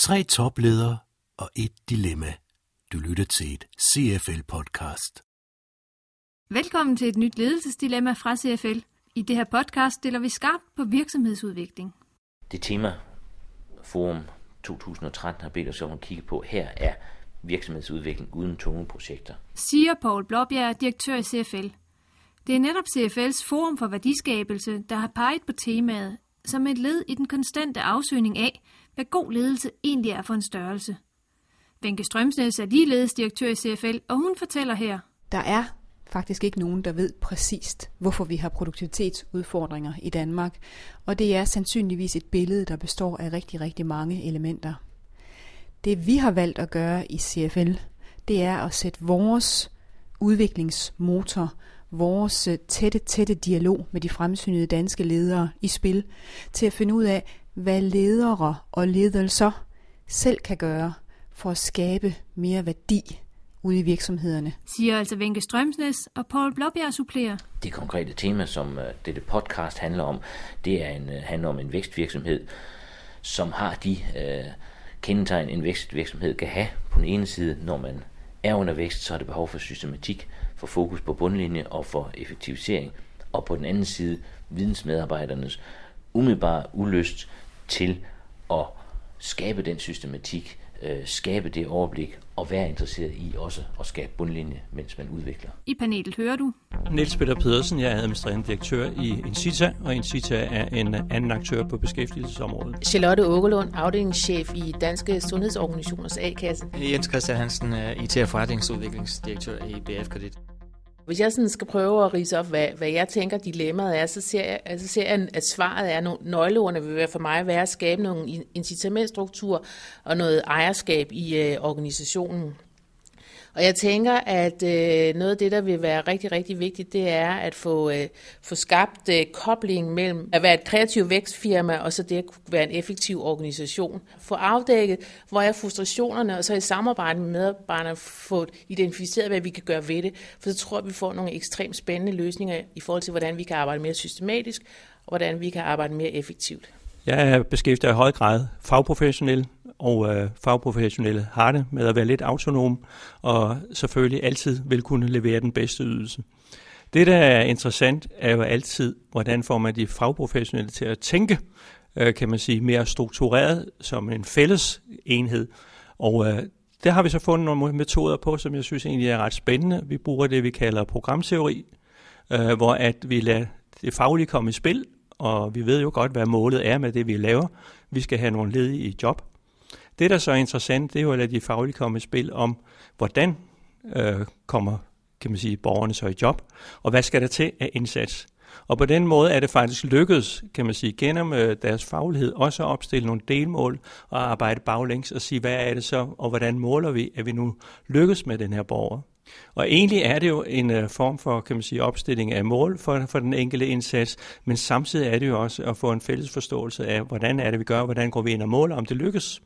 Tre topledere og et dilemma. Du lytter til et CFL-podcast. Velkommen til et nyt ledelsesdilemma fra CFL. I det her podcast stiller vi skarpt på virksomhedsudvikling. Det tema, Forum 2013 har bedt os om at kigge på her, er virksomhedsudvikling uden tunge projekter. Siger Paul Blåbjerg, direktør i CFL. Det er netop CFL's Forum for Værdiskabelse, der har peget på temaet som et led i den konstante afsøgning af, hvad god ledelse egentlig er for en størrelse. Wenke Strømsnes er ligeledes direktør i CFL, og hun fortæller her. Der er faktisk ikke nogen, der ved præcist, hvorfor vi har produktivitetsudfordringer i Danmark, og det er sandsynligvis et billede, der består af rigtig, rigtig mange elementer. Det vi har valgt at gøre i CFL, det er at sætte vores udviklingsmotor, vores øh, tætte, tætte dialog med de fremsynede danske ledere i spil, til at finde ud af, hvad ledere og ledelser selv kan gøre for at skabe mere værdi ude i virksomhederne. Siger altså Wenke Strømsnes og Paul Blåbjerg supplerer. Det konkrete tema, som uh, dette podcast handler om, det er en, uh, handler om en vækstvirksomhed, som har de uh, kendetegn, en vækstvirksomhed kan have. På den ene side, når man er under vækst, så er det behov for systematik, for fokus på bundlinje og for effektivisering. Og på den anden side, vidensmedarbejdernes umiddelbare ulyst til at skabe den systematik, øh, skabe det overblik og være interesseret i også at skabe bundlinje, mens man udvikler. I panelet hører du. Niels Peter Pedersen, jeg er administrerende direktør i Incita, og Incita er en anden aktør på beskæftigelsesområdet. Charlotte Ågerlund, afdelingschef i Danske Sundhedsorganisationers A-kasse. Jens Christian Hansen, IT- og forretningsudviklingsdirektør i BF Kredit. Hvis jeg sådan skal prøve at rise op, hvad, hvad jeg tænker dilemmaet er, så ser jeg, altså ser jeg at svaret er, at nøgleordene vil være for mig være at skabe nogle incitamentstruktur og noget ejerskab i øh, organisationen. Og jeg tænker, at øh, noget af det, der vil være rigtig, rigtig vigtigt, det er at få, øh, få skabt øh, kobling mellem at være et kreativt vækstfirma og så det at kunne være en effektiv organisation. Få afdækket, hvor er frustrationerne, og så i samarbejde med medarbejderne få identificeret, hvad vi kan gøre ved det. For så tror jeg, at vi får nogle ekstremt spændende løsninger i forhold til, hvordan vi kan arbejde mere systematisk, og hvordan vi kan arbejde mere effektivt. Jeg er beskæftiget i høj grad fagprofessionel, og øh, fagprofessionelle har det med at være lidt autonom, og selvfølgelig altid vil kunne levere den bedste ydelse. Det, der er interessant, er jo altid, hvordan får man de fagprofessionelle til at tænke, øh, kan man sige, mere struktureret som en fælles enhed. Og øh, der har vi så fundet nogle metoder på, som jeg synes egentlig er ret spændende. Vi bruger det, vi kalder programteori, øh, hvor at vi lader det faglige komme i spil, og vi ved jo godt, hvad målet er med det, vi laver. Vi skal have nogle ledige i job. Det, der så er interessant, det er jo at lade de faglige komme i spil om, hvordan øh, kommer kan man sige, borgerne så i job, og hvad skal der til af indsats. Og på den måde er det faktisk lykkedes, kan man sige, gennem øh, deres faglighed også at opstille nogle delmål og arbejde baglæns og sige, hvad er det så, og hvordan måler vi, at vi nu lykkes med den her borger. Og egentlig er det jo en øh, form for kan man sige, opstilling af mål for, for den enkelte indsats, men samtidig er det jo også at få en fælles forståelse af, hvordan er det, vi gør, hvordan går vi ind og måler, om det lykkes.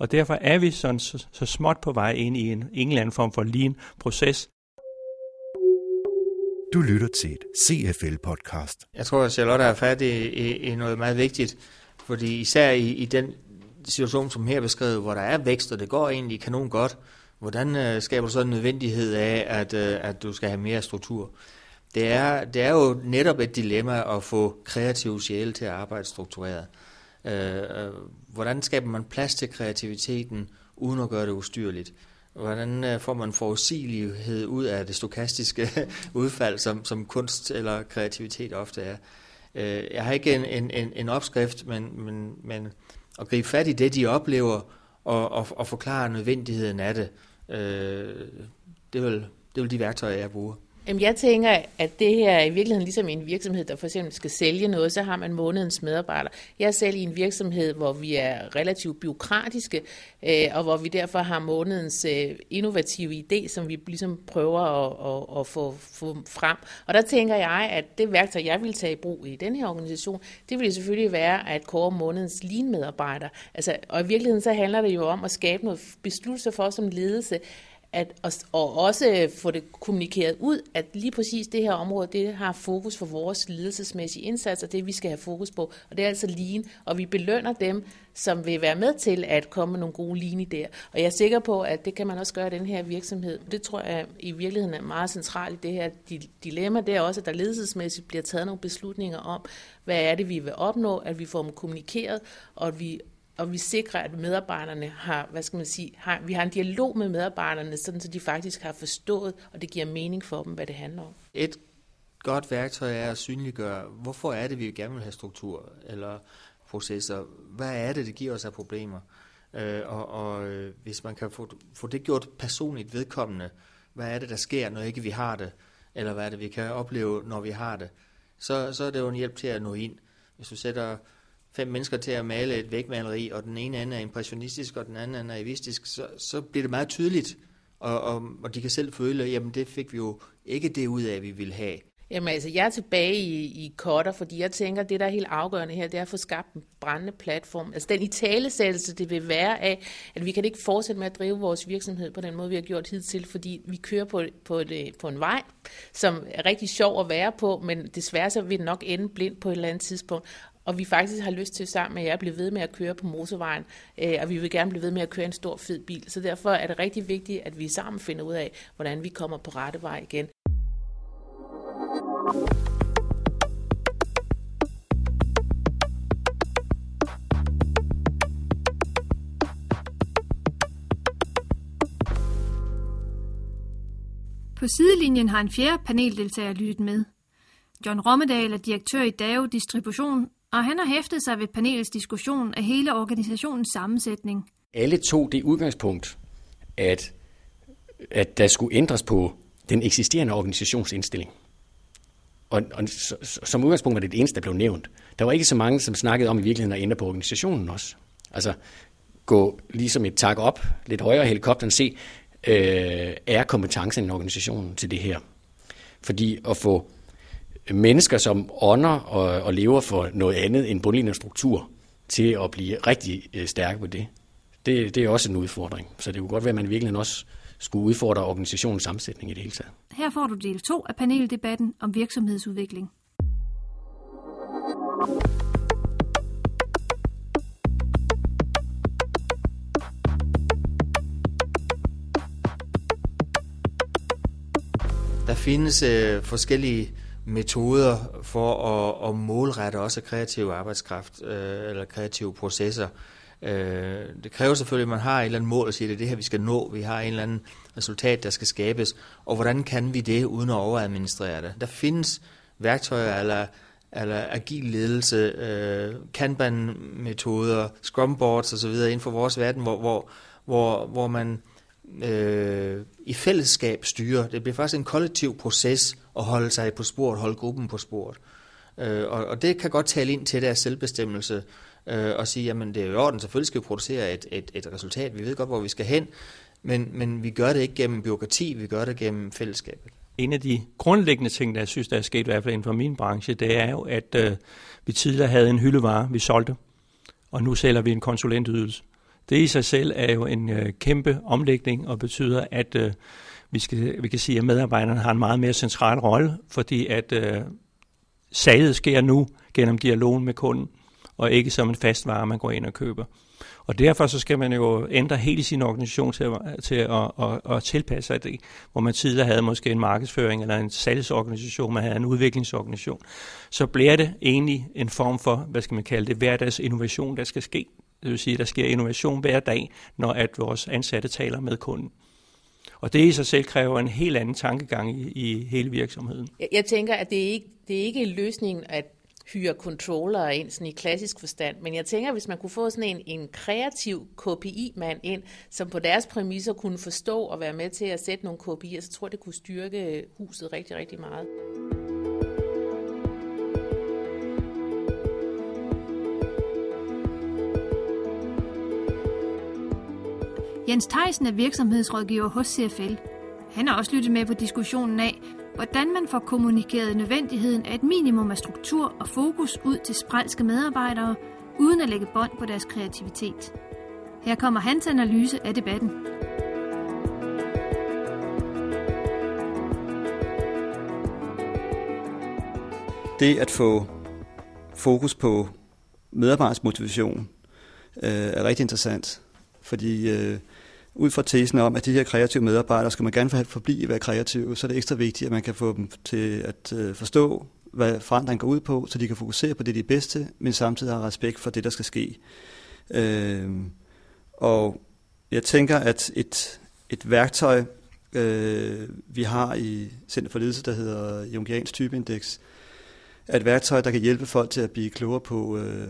Og derfor er vi sådan så, så småt på vej ind i en, en eller anden form for lean-proces. Du lytter til et CFL-podcast. Jeg tror, at Charlotte er fat i, i, i noget meget vigtigt, fordi især i, i den situation, som her beskrevet, hvor der er vækst, og det går egentlig kanon godt, hvordan øh, skaber du så en nødvendighed af, at, øh, at du skal have mere struktur? Det er, det er jo netop et dilemma at få kreative sjæle til at arbejde struktureret. Øh, øh, hvordan skaber man plads til kreativiteten, uden at gøre det ustyrligt? Hvordan øh, får man forudsigelighed ud af det stokastiske udfald, som, som kunst eller kreativitet ofte er? Øh, jeg har ikke en, en, en, en opskrift, men, men, men at gribe fat i det, de oplever, og, og, og forklare nødvendigheden af det, øh, det, er vel, det er vel de værktøjer, jeg bruger. Jamen, jeg tænker, at det her er i virkeligheden ligesom en virksomhed, der for eksempel skal sælge noget, så har man månedens medarbejder. Jeg er selv i en virksomhed, hvor vi er relativt byråkratiske, øh, og hvor vi derfor har månedens øh, innovative idé, som vi ligesom prøver at, at, at få, få frem. Og der tænker jeg, at det værktøj, jeg vil tage i brug i den her organisation, det vil selvfølgelig være at kåre månedens lean-medarbejder. Altså, og i virkeligheden så handler det jo om at skabe noget besluttelse for os som ledelse, at, og, og også få det kommunikeret ud, at lige præcis det her område, det har fokus for vores ledelsesmæssige indsats, og det vi skal have fokus på, og det er altså lean, og vi belønner dem, som vil være med til at komme med nogle gode lean der. Og jeg er sikker på, at det kan man også gøre i den her virksomhed. Det tror jeg i virkeligheden er meget centralt i det her dilemma. Det er også, at der ledelsesmæssigt bliver taget nogle beslutninger om, hvad er det, vi vil opnå, at vi får dem kommunikeret, og at vi og vi sikrer, at medarbejderne har, hvad skal man sige, har, vi har en dialog med medarbejderne, sådan så de faktisk har forstået, og det giver mening for dem, hvad det handler om. Et godt værktøj er at synliggøre, hvorfor er det, vi gerne vil have struktur eller processer. Hvad er det, det giver os af problemer? Øh, og og øh, hvis man kan få, få det gjort personligt vedkommende, hvad er det, der sker, når ikke vi har det, eller hvad er det, vi kan opleve, når vi har det, så, så er det jo en hjælp til at nå ind. Hvis du sætter fem mennesker til at male et vægmaleri, og den ene anden er impressionistisk, og den anden er naivistisk, så, så bliver det meget tydeligt, og, og, og de kan selv føle, jamen det fik vi jo ikke det ud af, vi ville have. Jamen altså, jeg er tilbage i, i Kotter, fordi jeg tænker, det der er helt afgørende her, det er at få skabt en brændende platform. Altså den italesættelse, det vil være af, at vi kan ikke fortsætte med at drive vores virksomhed på den måde, vi har gjort hidtil, fordi vi kører på, på, et, øh, på en vej, som er rigtig sjov at være på, men desværre så vil den nok ende blind på et eller andet tidspunkt og vi faktisk har lyst til sammen med jer at blive ved med at køre på motorvejen, øh, og vi vil gerne blive ved med at køre en stor fed bil. Så derfor er det rigtig vigtigt, at vi sammen finder ud af, hvordan vi kommer på rette vej igen. På sidelinjen har en fjerde paneldeltager lyttet med. John Rommedal er direktør i DAO Distribution, og han har hæftet sig ved panelets diskussion af hele organisationens sammensætning. Alle to det udgangspunkt, at, at der skulle ændres på den eksisterende organisationsindstilling. Og, og som udgangspunkt var det det eneste, der blev nævnt. Der var ikke så mange, som snakkede om i virkeligheden at ændre på organisationen også. Altså gå ligesom et tak op, lidt højere helikopteren, se, øh, er kompetencen i organisationen til det her. Fordi at få mennesker, som ånder og, og lever for noget andet end bundlinjen struktur, til at blive rigtig øh, stærke på det. det. Det er også en udfordring. Så det kunne godt være, at man virkelig også skulle udfordre organisationens sammensætning i det hele taget. Her får du del 2 af paneldebatten om virksomhedsudvikling. Der findes øh, forskellige metoder for at, at målrette også kreativ arbejdskraft øh, eller kreative processer. Øh, det kræver selvfølgelig, at man har et eller andet mål og siger, at det er det her, vi skal nå. Vi har en eller anden resultat, der skal skabes. Og hvordan kan vi det, uden at overadministrere det? Der findes værktøjer eller, eller agil ledelse, øh, Kanban-metoder, Scrum-boards osv. inden for vores verden, hvor, hvor, hvor, hvor man øh, i fællesskab styre. Det bliver faktisk en kollektiv proces at holde sig på sporet, holde gruppen på sporet. Øh, og, og det kan godt tale ind til deres selvbestemmelse øh, og sige, jamen det er jo i orden, selvfølgelig skal vi producere et, et, et resultat, vi ved godt, hvor vi skal hen, men, men vi gør det ikke gennem byråkrati, vi gør det gennem fællesskabet. En af de grundlæggende ting, der jeg synes, der er sket i hvert fald inden for min branche, det er jo, at øh, vi tidligere havde en hyldevare, vi solgte, og nu sælger vi en konsulentydelse. Det i sig selv er jo en øh, kæmpe omlægning og betyder, at øh, vi, skal, vi kan sige, at medarbejderne har en meget mere central rolle, fordi at øh, salget sker nu gennem dialogen med kunden, og ikke som en fast vare, man går ind og køber. Og derfor så skal man jo ændre hele sin organisation til, til at, at, at, tilpasse sig det, hvor man tidligere havde måske en markedsføring eller en salgsorganisation, man havde en udviklingsorganisation. Så bliver det egentlig en form for, hvad skal man kalde det, hverdags innovation, der skal ske. Det vil sige, at der sker innovation hver dag, når at vores ansatte taler med kunden. Og det i sig selv kræver en helt anden tankegang i, i hele virksomheden. Jeg, jeg tænker, at det er ikke det er ikke løsningen at hyre controller ind sådan i klassisk forstand, men jeg tænker, hvis man kunne få sådan en, en kreativ KPI-mand ind, som på deres præmisser kunne forstå og være med til at sætte nogle KPI'er, så tror jeg, det kunne styrke huset rigtig, rigtig meget. Jens Theisen er virksomhedsrådgiver hos CFL. Han har også lyttet med på diskussionen af, hvordan man får kommunikeret nødvendigheden af et minimum af struktur og fokus ud til spredske medarbejdere, uden at lægge bånd på deres kreativitet. Her kommer hans analyse af debatten. Det at få fokus på medarbejders motivation øh, er rigtig interessant, fordi øh, ud fra tesen om, at de her kreative medarbejdere, skal man gerne forblive at være kreative, så er det ekstra vigtigt, at man kan få dem til at øh, forstå, hvad forandring går ud på, så de kan fokusere på det, de er bedst til, men samtidig har respekt for det, der skal ske. Øh, og jeg tænker, at et, et værktøj, øh, vi har i Center for Ledelse, der hedder Jungians typeindeks, er et værktøj, der kan hjælpe folk til at blive klogere på øh,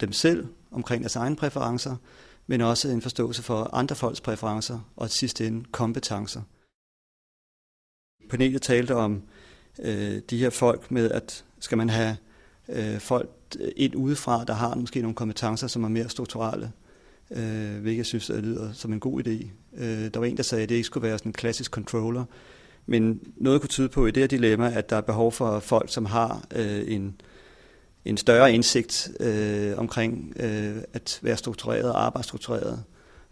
dem selv, omkring deres egne præferencer, men også en forståelse for andre folks præferencer og til sidst ende kompetencer. Panelet talte om øh, de her folk med, at skal man have øh, folk ind udefra, der har måske nogle kompetencer, som er mere strukturelle, øh, hvilket jeg synes lyder som en god idé. Øh, der var en, der sagde, at det ikke skulle være sådan en klassisk controller, men noget kunne tyde på i det her dilemma, at der er behov for folk, som har øh, en, en større indsigt øh, omkring øh, at være struktureret og arbejdsstruktureret.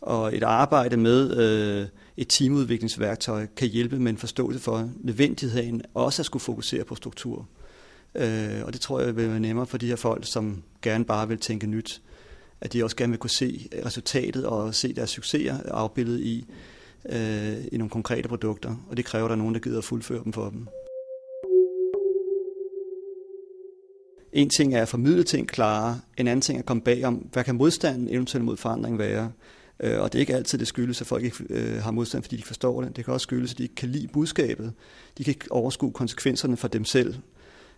Og et arbejde med øh, et teamudviklingsværktøj kan hjælpe med en forståelse for nødvendigheden også at skulle fokusere på struktur. Øh, og det tror jeg vil være nemmere for de her folk, som gerne bare vil tænke nyt. At de også gerne vil kunne se resultatet og se deres succeser afbildet i, øh, i nogle konkrete produkter. Og det kræver, at der er nogen, der gider at fuldføre dem for dem. En ting er at formidle ting klare, en anden ting er at komme bagom, hvad kan modstanden eventuelt mod forandring være. Øh, og det er ikke altid, det skyldes, at folk ikke øh, har modstand, fordi de ikke forstår det. Det kan også skyldes, at de ikke kan lide budskabet. De kan ikke overskue konsekvenserne for dem selv.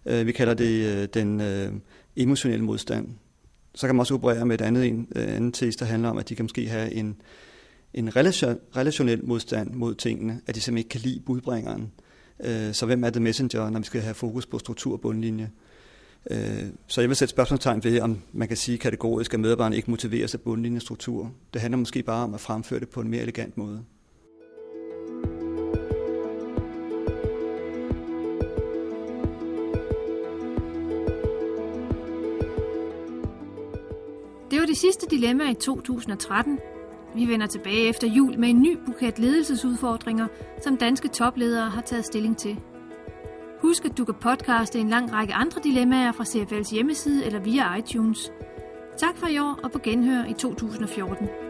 Øh, vi kalder det øh, den øh, emotionelle modstand. Så kan man også operere med et andet, en, øh, anden test, der handler om, at de kan måske have en, en relation, relationel modstand mod tingene, at de simpelthen ikke kan lide budbringeren. Så hvem er det messenger, når vi skal have fokus på struktur og bundlinje? Øh, så jeg vil sætte spørgsmålstegn ved, om man kan sige kategorisk, at medarbejderne ikke motiveres af bundlinjestruktur. Det handler måske bare om at fremføre det på en mere elegant måde. Det var det sidste dilemma i 2013. Vi vender tilbage efter jul med en ny buket ledelsesudfordringer, som danske topledere har taget stilling til. Husk, at du kan podcaste en lang række andre dilemmaer fra CFL's hjemmeside eller via iTunes. Tak for i år og på genhør i 2014.